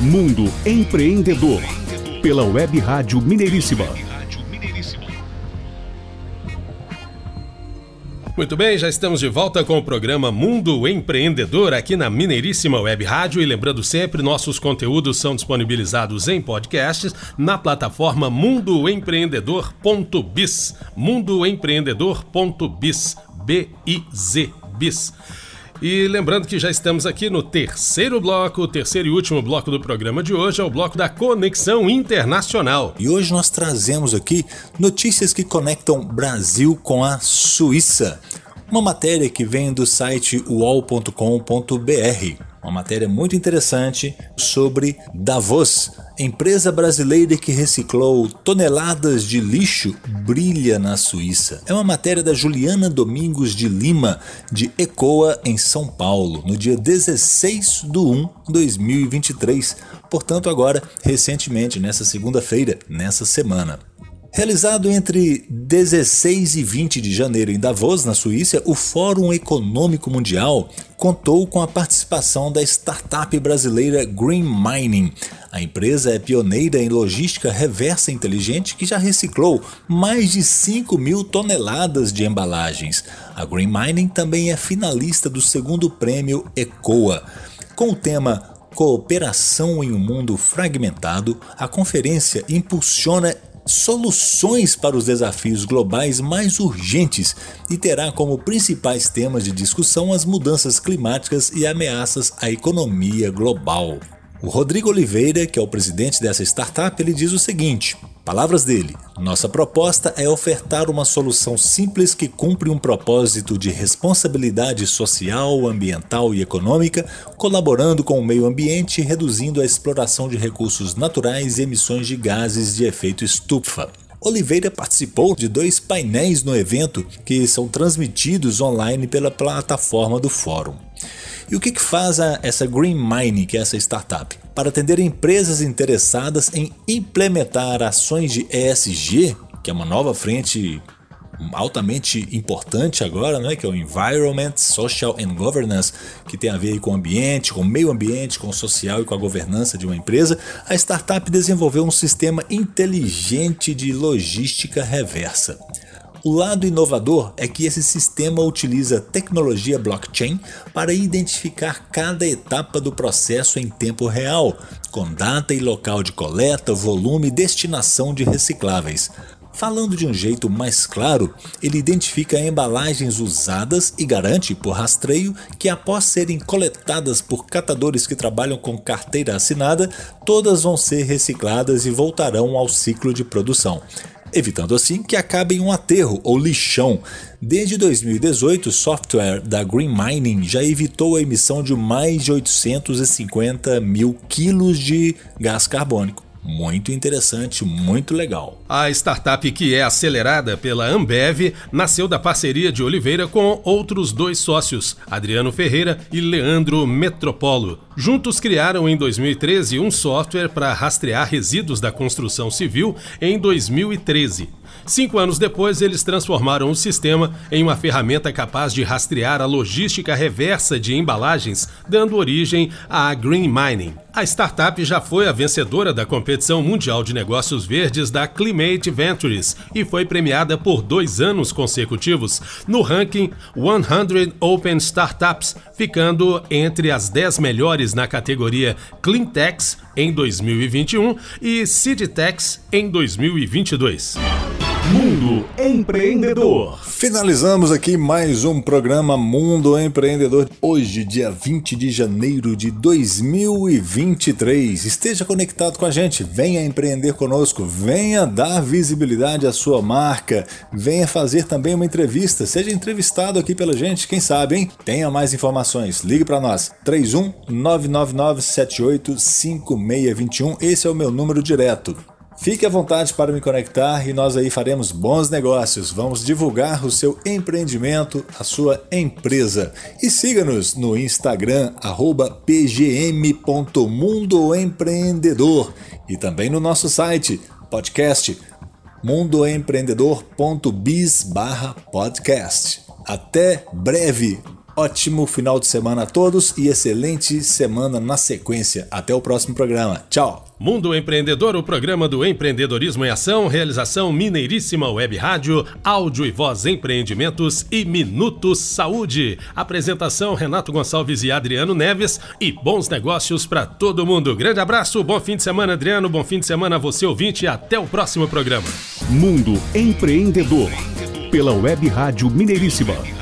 Mundo Empreendedor, pela Web Rádio Mineiríssima. Muito bem, já estamos de volta com o programa Mundo Empreendedor aqui na Mineiríssima Web Rádio. E lembrando sempre, nossos conteúdos são disponibilizados em podcasts na plataforma mundoempreendedor.biz. Mundoempreendedor.biz. B-I-Z. Bis. E lembrando que já estamos aqui no terceiro bloco, o terceiro e último bloco do programa de hoje é o bloco da Conexão Internacional. E hoje nós trazemos aqui notícias que conectam Brasil com a Suíça. Uma matéria que vem do site uol.com.br. Uma matéria muito interessante sobre Davos. Empresa brasileira que reciclou toneladas de lixo brilha na Suíça. É uma matéria da Juliana Domingos de Lima, de Ecoa, em São Paulo, no dia 16 de 1 de 2023. Portanto, agora, recentemente, nessa segunda-feira, nessa semana. Realizado entre 16 e 20 de janeiro em Davos, na Suíça, o Fórum Econômico Mundial contou com a participação da startup brasileira Green Mining. A empresa é pioneira em logística reversa inteligente que já reciclou mais de 5 mil toneladas de embalagens. A Green Mining também é finalista do segundo prêmio ECOA. Com o tema Cooperação em um Mundo Fragmentado, a conferência impulsiona soluções para os desafios globais mais urgentes e terá como principais temas de discussão as mudanças climáticas e ameaças à economia global. O Rodrigo Oliveira, que é o presidente dessa startup, ele diz o seguinte: Palavras dele: Nossa proposta é ofertar uma solução simples que cumpre um propósito de responsabilidade social, ambiental e econômica, colaborando com o meio ambiente e reduzindo a exploração de recursos naturais e emissões de gases de efeito estufa. Oliveira participou de dois painéis no evento que são transmitidos online pela plataforma do fórum. E o que, que faz a, essa Green Mine, que é essa startup? Para atender empresas interessadas em implementar ações de ESG, que é uma nova frente altamente importante agora, né, que é o Environment, Social and Governance, que tem a ver com o ambiente, com o meio ambiente, com o social e com a governança de uma empresa, a startup desenvolveu um sistema inteligente de logística reversa. O lado inovador é que esse sistema utiliza tecnologia blockchain para identificar cada etapa do processo em tempo real, com data e local de coleta, volume e destinação de recicláveis. Falando de um jeito mais claro, ele identifica embalagens usadas e garante, por rastreio, que após serem coletadas por catadores que trabalham com carteira assinada, todas vão ser recicladas e voltarão ao ciclo de produção evitando assim que acabe em um aterro ou lixão. Desde 2018, o software da Green Mining já evitou a emissão de mais de 850 mil quilos de gás carbônico. Muito interessante, muito legal. A startup que é acelerada pela Ambev nasceu da parceria de Oliveira com outros dois sócios, Adriano Ferreira e Leandro Metropolo. Juntos criaram em 2013 um software para rastrear resíduos da construção civil em 2013. Cinco anos depois, eles transformaram o sistema em uma ferramenta capaz de rastrear a logística reversa de embalagens, dando origem à Green Mining. A startup já foi a vencedora da competição mundial de negócios verdes da Climate Ventures e foi premiada por dois anos consecutivos no ranking 100 Open Startups, ficando entre as 10 melhores na categoria Cleantechs em 2021 e Seedtechs em 2022. Mundo Empreendedor. Finalizamos aqui mais um programa Mundo Empreendedor. Hoje, dia 20 de janeiro de 2023. Esteja conectado com a gente, venha empreender conosco, venha dar visibilidade à sua marca, venha fazer também uma entrevista, seja entrevistado aqui pela gente, quem sabe, hein? Tenha mais informações, ligue para nós. 31 999 78 5621. Esse é o meu número direto. Fique à vontade para me conectar e nós aí faremos bons negócios. Vamos divulgar o seu empreendimento, a sua empresa. E siga-nos no Instagram, pgm.mundoempreendedor e também no nosso site, podcast mundoempreendedor.biz podcast. Até breve! Ótimo final de semana a todos e excelente semana na sequência. Até o próximo programa. Tchau. Mundo Empreendedor, o programa do empreendedorismo em ação, realização Mineiríssima Web Rádio, áudio e voz empreendimentos e Minutos Saúde. Apresentação Renato Gonçalves e Adriano Neves e bons negócios para todo mundo. Grande abraço, bom fim de semana, Adriano, bom fim de semana a você ouvinte e até o próximo programa. Mundo Empreendedor, pela Web Rádio Mineiríssima.